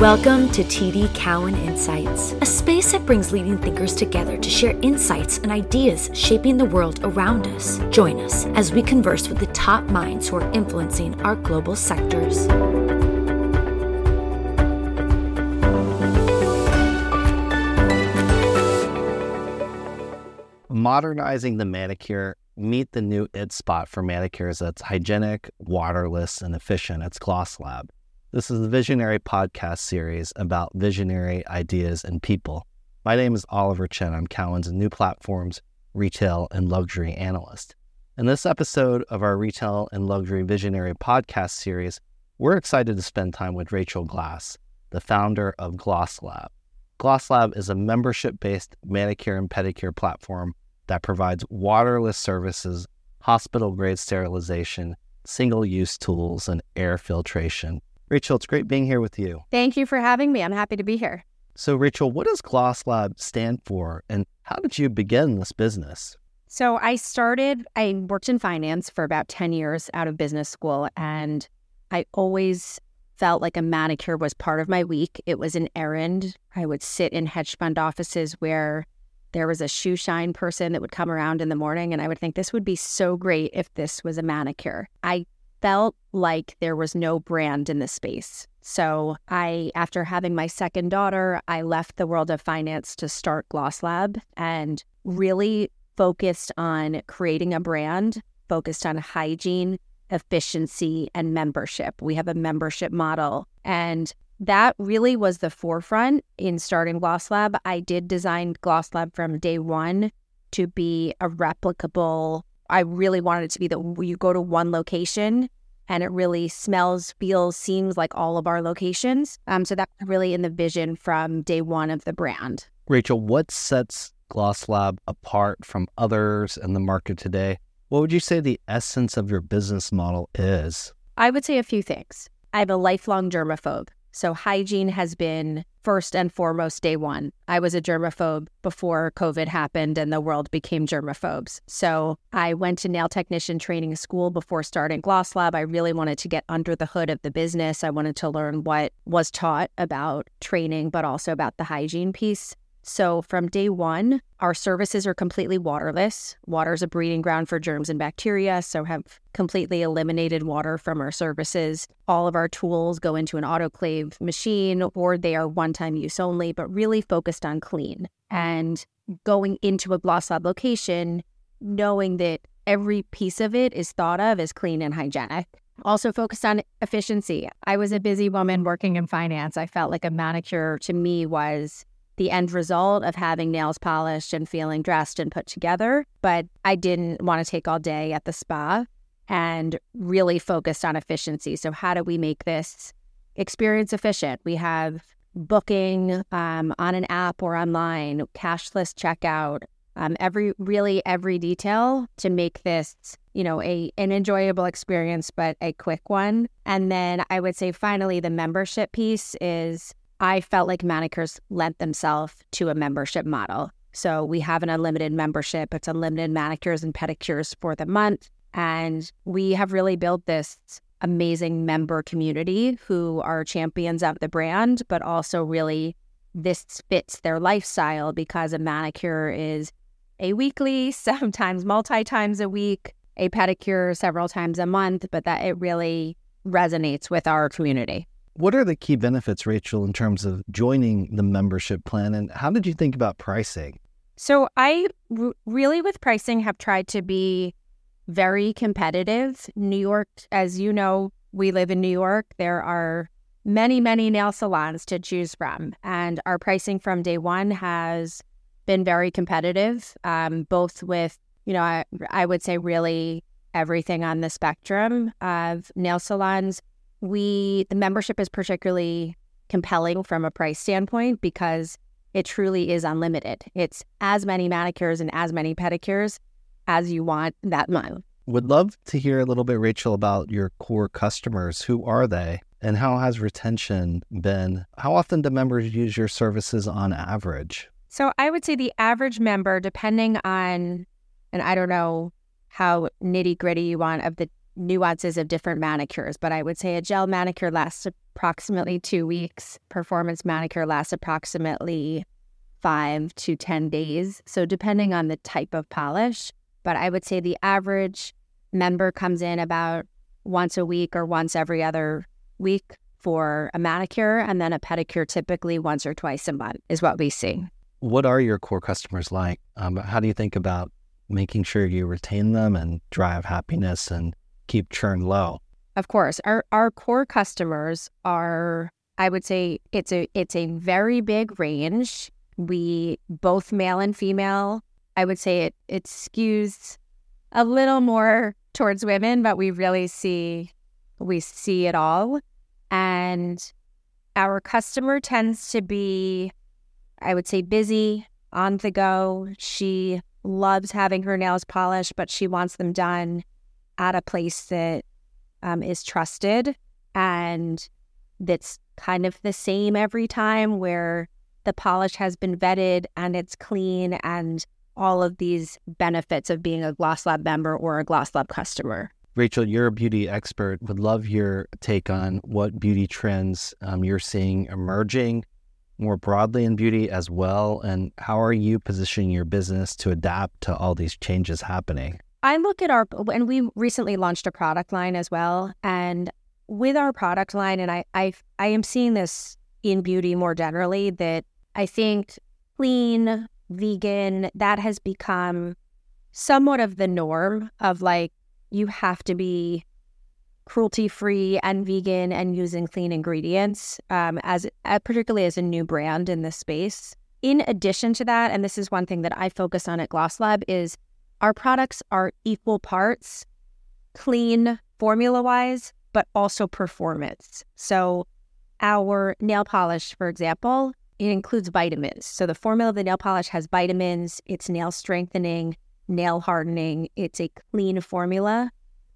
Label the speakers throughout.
Speaker 1: Welcome to TD Cowen Insights, a space that brings leading thinkers together to share insights and ideas shaping the world around us. Join us as we converse with the top minds who are influencing our global sectors.
Speaker 2: Modernizing the manicure, meet the new it spot for manicures that's hygienic, waterless, and efficient. It's Gloss Lab. This is the Visionary podcast series about visionary ideas and people. My name is Oliver Chen. I'm Cowen's new platforms, retail, and luxury analyst. In this episode of our Retail and Luxury Visionary podcast series, we're excited to spend time with Rachel Glass, the founder of Gloss Lab. Gloss Lab is a membership based manicure and pedicure platform that provides waterless services, hospital grade sterilization, single use tools, and air filtration Rachel, it's great being here with you.
Speaker 3: Thank you for having me. I'm happy to be here.
Speaker 2: So, Rachel, what does Gloss Lab stand for and how did you begin this business?
Speaker 3: So, I started, I worked in finance for about 10 years out of business school, and I always felt like a manicure was part of my week. It was an errand. I would sit in hedge fund offices where there was a shoe shine person that would come around in the morning, and I would think this would be so great if this was a manicure. I felt like there was no brand in the space. So I, after having my second daughter, I left the world of finance to start Gloss Lab and really focused on creating a brand, focused on hygiene, efficiency, and membership. We have a membership model. And that really was the forefront in starting Gloss Lab. I did design Gloss Lab from day one to be a replicable I really wanted it to be that you go to one location and it really smells, feels, seems like all of our locations. Um, so that's really in the vision from day one of the brand.
Speaker 2: Rachel, what sets Gloss Lab apart from others in the market today? What would you say the essence of your business model is?
Speaker 3: I would say a few things. I have a lifelong germaphobe. So hygiene has been first and foremost day one. I was a germaphobe before COVID happened and the world became germaphobes. So I went to nail technician training school before starting Gloss Lab. I really wanted to get under the hood of the business. I wanted to learn what was taught about training, but also about the hygiene piece. So from day one, our services are completely waterless. Water is a breeding ground for germs and bacteria, so have completely eliminated water from our services. All of our tools go into an autoclave machine or they are one-time use only, but really focused on clean. And going into a Gloss Lab location, knowing that every piece of it is thought of as clean and hygienic. Also focused on efficiency. I was a busy woman working in finance. I felt like a manicure to me was the end result of having nails polished and feeling dressed and put together. But I didn't want to take all day at the spa and really focused on efficiency. So, how do we make this experience efficient? We have booking um, on an app or online, cashless checkout, um, every really every detail to make this you know a an enjoyable experience but a quick one and then i would say finally the membership piece is I felt like manicures lent themselves to a membership model. So we have an unlimited membership. It's unlimited manicures and pedicures for the month. And we have really built this amazing member community who are champions of the brand, but also really this fits their lifestyle because a manicure is a weekly, sometimes multi times a week, a pedicure several times a month, but that it really resonates with our community.
Speaker 2: What are the key benefits, Rachel, in terms of joining the membership plan? And how did you think about pricing?
Speaker 3: So, I r- really, with pricing, have tried to be very competitive. New York, as you know, we live in New York. There are many, many nail salons to choose from. And our pricing from day one has been very competitive, um, both with, you know, I, I would say really everything on the spectrum of nail salons we the membership is particularly compelling from a price standpoint because it truly is unlimited. It's as many manicures and as many pedicures as you want that month.
Speaker 2: Would love to hear a little bit, Rachel, about your core customers. Who are they? And how has retention been? How often do members use your services on average?
Speaker 3: So I would say the average member, depending on, and I don't know how nitty gritty you want of the nuances of different manicures, but I would say a gel manicure lasts approximately two weeks. Performance manicure lasts approximately five to 10 days. So, depending on the type of polish, but I would say the average member comes in about once a week or once every other week for a manicure, and then a pedicure typically once or twice a month is what we see.
Speaker 2: What are your core customers like? Um, how do you think about making sure you retain them and drive happiness and keep churn low?
Speaker 3: Of course, our our core customers are I would say it's a it's a very big range. We both male and female. I would say it it skews a little more towards women, but we really see we see it all. And our customer tends to be I would say busy, on the go. She loves having her nails polished, but she wants them done at a place that um, is trusted and that's kind of the same every time, where the polish has been vetted and it's clean and all of these benefits of being a Gloss Lab member or a Gloss Lab customer.
Speaker 2: Rachel, you're a beauty expert. Would love your take on what beauty trends um, you're seeing emerging more broadly in beauty as well? And how are you positioning your business to adapt to all these changes happening?
Speaker 3: I look at our, and we recently launched a product line as well. And with our product line, and I, I, I am seeing this in beauty more generally, that I think clean, vegan, that has become somewhat of the norm of like, you have to be cruelty free and vegan and using clean ingredients um, as uh, particularly as a new brand in this space in addition to that and this is one thing that i focus on at gloss lab is our products are equal parts clean formula wise but also performance so our nail polish for example it includes vitamins so the formula of the nail polish has vitamins it's nail strengthening nail hardening it's a clean formula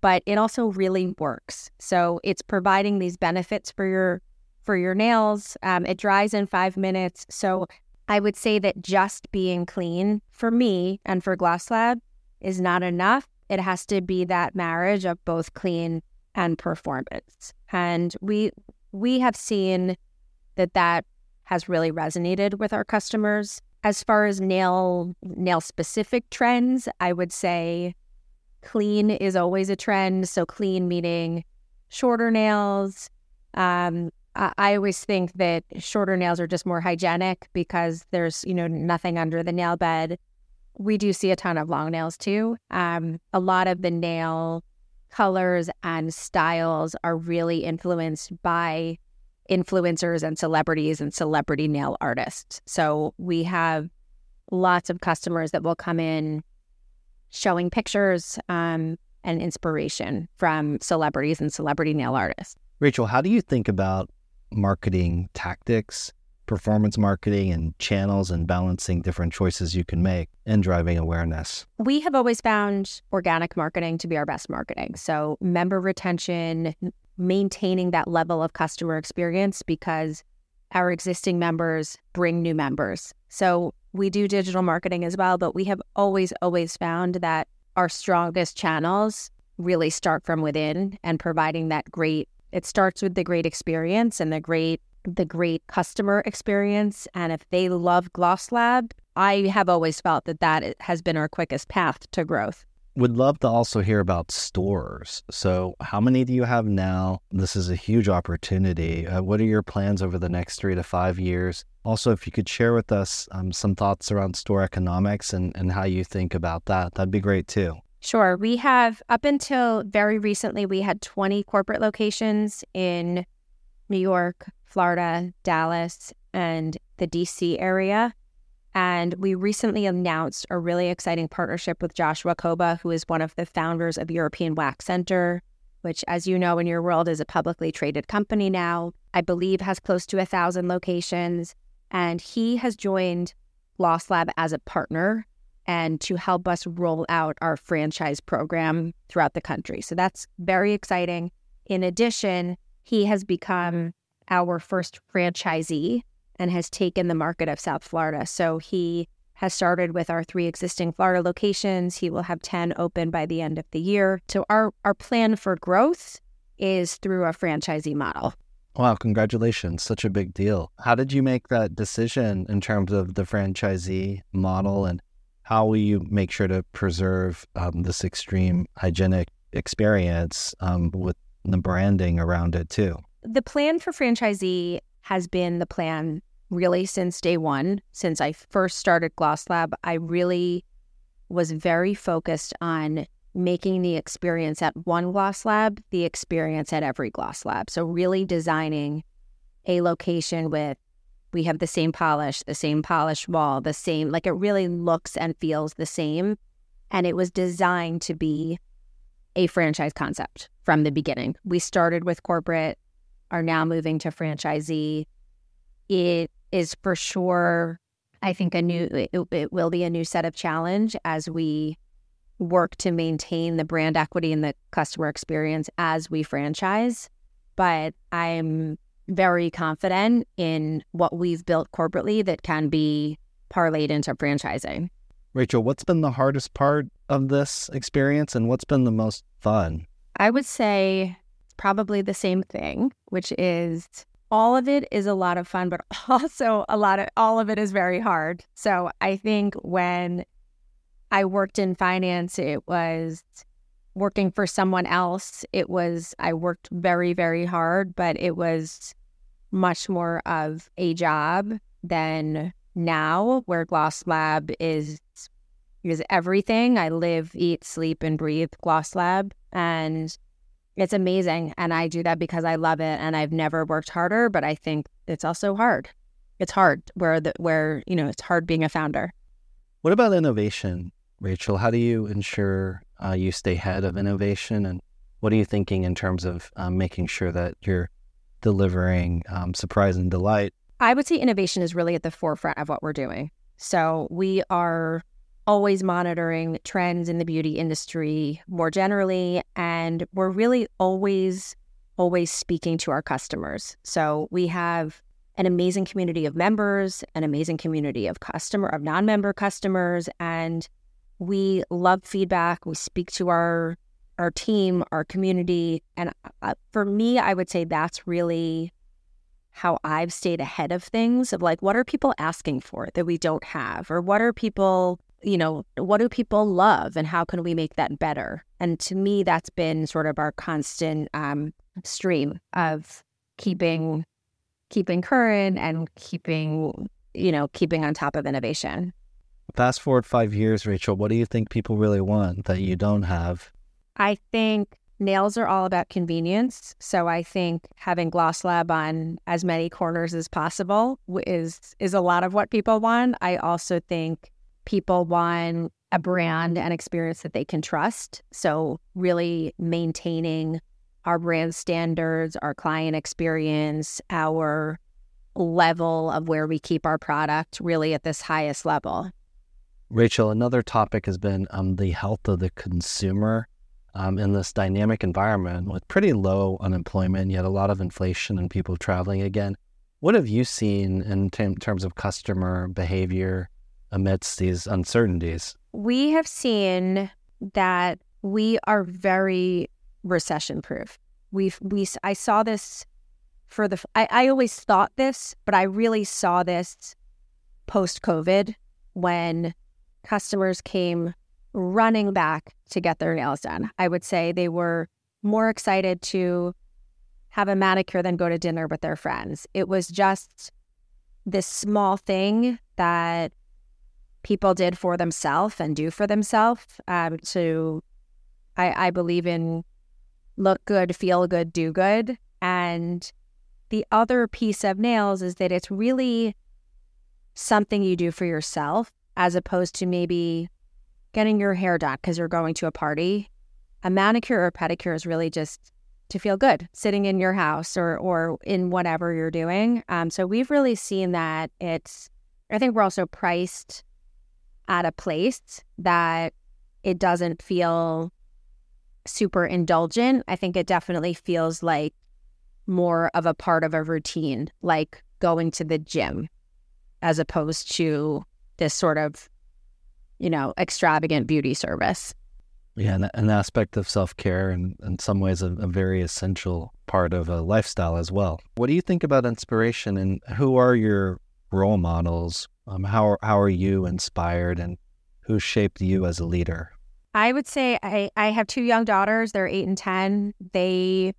Speaker 3: but it also really works. So it's providing these benefits for your for your nails. Um, it dries in five minutes. So I would say that just being clean for me and for Gloss Lab is not enough. It has to be that marriage of both clean and performance. And we we have seen that that has really resonated with our customers. As far as nail nail specific trends, I would say clean is always a trend. So, clean meaning shorter nails. Um, I, I always think that shorter nails are just more hygienic because there's, you know, nothing under the nail bed. We do see a ton of long nails too. Um, a lot of the nail colors and styles are really influenced by influencers and celebrities and celebrity nail artists. So we have lots of customers that will come in showing pictures um, and inspiration from celebrities and celebrity nail artists.
Speaker 2: Rachel, how do you think about marketing tactics, performance marketing, and channels and balancing different choices you can make and driving awareness?
Speaker 3: We have always found organic marketing to be our best marketing. So, member retention, maintaining that level of customer experience because our existing members bring new members. So, we do digital marketing as well, but we have always, always found that our strongest channels really start from within and providing that great it starts with the great experience and the great the great customer experience and if they love gloss lab i have always felt that that has been our quickest path to growth
Speaker 2: would love to also hear about stores. So, how many do you have now? This is a huge opportunity. Uh, what are your plans over the next three to five years? Also, if you could share with us um, some thoughts around store economics and, and how you think about that, that'd be great too.
Speaker 3: Sure. We have, up until very recently, we had 20 corporate locations in New York, Florida, Dallas, and the DC area. And we recently announced a really exciting partnership with Joshua Coba, who is one of the founders of European Wax Center, which, as you know, in your world is a publicly traded company now. I believe has close to a thousand locations. And he has joined Gloss Lab as a partner and to help us roll out our franchise program throughout the country. So that's very exciting. In addition, he has become our first franchisee and has taken the market of South Florida. So he has started with our three existing Florida locations. He will have 10 open by the end of the year. So our, our plan for growth is through a franchisee model.
Speaker 2: Wow, congratulations. Such a big deal. How did you make that decision in terms of the franchisee model and how will you make sure to preserve um, this extreme hygienic experience um, with the branding around it too?
Speaker 3: The plan for franchisee has been the plan really since day one. Since I first started Gloss Lab, I really was very focused on making the experience at one gloss lab the experience at every gloss lab. So, really designing a location with we have the same polish, the same polished wall, the same, like it really looks and feels the same. And it was designed to be a franchise concept from the beginning. We started with corporate, are now moving to franchisee. It is for sure, I think, a new, it, it will be a new set of challenge as we work to maintain the brand equity and the customer experience as we franchise. But I'm very confident in what we've built corporately that can be parlayed into franchising.
Speaker 2: Rachel, what's been the hardest part of this experience and what's been the most fun?
Speaker 3: I would say probably the same thing, which is all of it is a lot of fun, but also a lot of all of it is very hard. So I think when I worked in finance, it was working for someone else. It was, I worked very, very hard, but it was much more of a job than now, where Gloss Lab is is everything. I live, eat, sleep, and breathe Gloss Lab, and it's amazing. And I do that because I love it, and I've never worked harder. But I think it's also hard. It's hard where the where you know it's hard being a founder.
Speaker 2: What about innovation? Rachel, how do you ensure uh, you stay ahead of innovation? And what are you thinking in terms of um, making sure that you're delivering um, surprise and delight?
Speaker 3: I would say innovation is really at the forefront of what we're doing. So we are always monitoring trends in the beauty industry more generally, and we're really always, always speaking to our customers. So we have an amazing community of members, an amazing community of customer of non-member customers, and we love feedback. We speak to our our team, our community, and uh, for me, I would say that's really how I've stayed ahead of things. Of like, what are people asking for that we don't have, or what are people, you know, what do people love, and how can we make that better? And to me, that's been sort of our constant um, stream of keeping keeping current and keeping you know keeping on top of innovation
Speaker 2: Fast forward five years, Rachel, what do you think people really want that you don't have?
Speaker 3: I think nails are all about convenience. So I think having Gloss Lab on as many corners as possible is is a lot of what people want. I also think people want a brand and experience that they can trust. So really maintaining our brand standards, our client experience, our level of where we keep our product really at this highest level.
Speaker 2: Rachel, another topic has been um, the health of the consumer um, in this dynamic environment with pretty low unemployment, yet a lot of inflation and people traveling again. What have you seen in t- terms of customer behavior amidst these uncertainties?
Speaker 3: We have seen that we are very recession proof. We've we I saw this for the I, I always thought this, but I really saw this post COVID when customers came running back to get their nails done. I would say they were more excited to have a manicure than go to dinner with their friends. It was just this small thing that people did for themselves and do for themselves um, to, I, I believe in look good, feel good, do good. And the other piece of nails is that it's really something you do for yourself as opposed to maybe getting your hair done because you're going to a party. A manicure or pedicure is really just to feel good sitting in your house or or in whatever you're doing. Um, so we've really seen that it's. I think we're also priced at a place that it doesn't feel super indulgent. I think it definitely feels like more of a part of a routine, like going to the gym, as opposed to this sort of, you know, extravagant beauty service.
Speaker 2: Yeah, an, aspect of self care and in some ways a, a, very essential part of a lifestyle as well. What do you think about inspiration and who are your role models? Um, how, how are you inspired and who shaped you as a leader?
Speaker 3: I would say I, I have two young daughters. They're eight and 10. They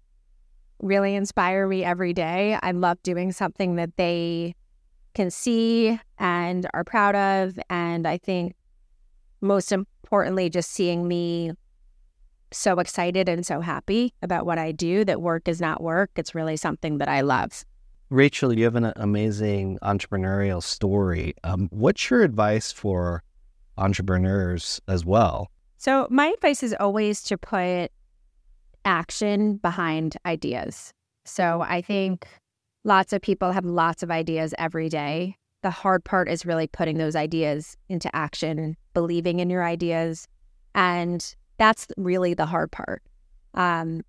Speaker 3: really inspire me every day. I love doing something that they can see and are proud of. And I think most importantly, just seeing me so excited and so happy about what I do that work is not work. It's really something that I love.
Speaker 2: Rachel, you have an amazing entrepreneurial story. Um, what's your advice for entrepreneurs as well?
Speaker 3: So, my advice is always to put action behind ideas. So, I think lots of people have lots of ideas every day. The hard part is really putting those ideas into action, believing in your ideas. And that's really the hard part. Um,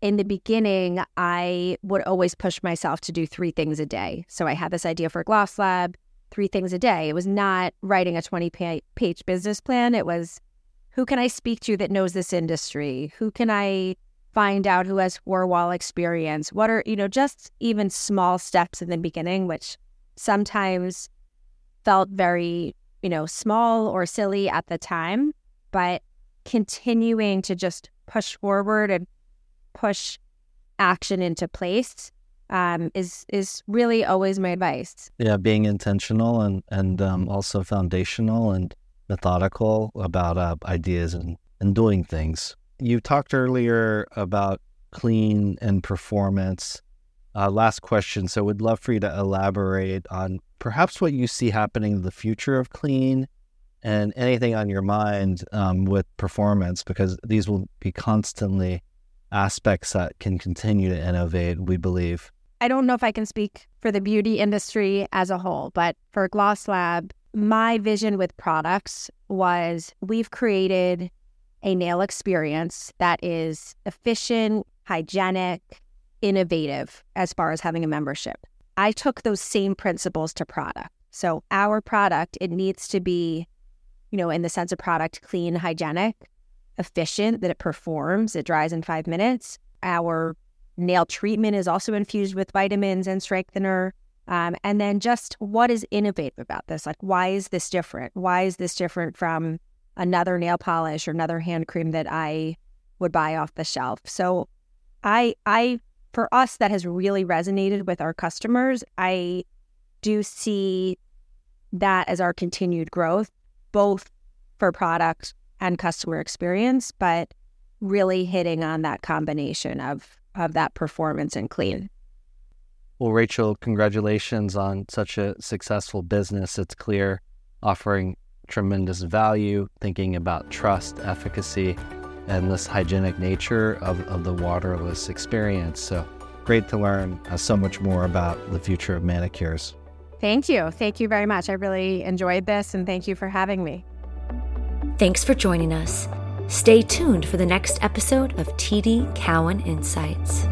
Speaker 3: in the beginning, I would always push myself to do three things a day. So I had this idea for Gloss Lab, three things a day. It was not writing a 20 page business plan. It was who can I speak to that knows this industry? Who can I find out who has four wall experience? What are, you know, just even small steps in the beginning, which sometimes felt very, you know, small or silly at the time, but continuing to just push forward and push action into place um, is is really always my advice.
Speaker 2: Yeah, being intentional and and um, also foundational and methodical about uh, ideas and and doing things. You talked earlier about clean and performance. Uh, last question. So, would love for you to elaborate on perhaps what you see happening in the future of clean and anything on your mind um, with performance, because these will be constantly aspects that can continue to innovate, we believe.
Speaker 3: I don't know if I can speak for the beauty industry as a whole, but for Gloss Lab, my vision with products was we've created a nail experience that is efficient, hygienic, innovative as far as having a membership. I took those same principles to product. So our product, it needs to be you know, in the sense of product, clean, hygienic, efficient, that it performs, it dries in five minutes. Our nail treatment is also infused with vitamins and strengthener. Um, and then just what is innovative about this? Like, why is this different? Why is this different from another nail polish or another hand cream that I would buy off the shelf? So, I, I, for us, that has really resonated with our customers. I do see that as our continued growth both for product and customer experience, but really hitting on that combination of of that performance and clean.
Speaker 2: Well, Rachel, congratulations on such a successful business. It's clear, offering tremendous value, thinking about trust, efficacy, and this hygienic nature of, of the waterless experience. So great to learn uh, so much more about the future of manicures.
Speaker 3: Thank you. Thank you very much. I really enjoyed this and thank you for having me.
Speaker 1: Thanks for joining us. Stay tuned for the next episode of TD Cowen Insights.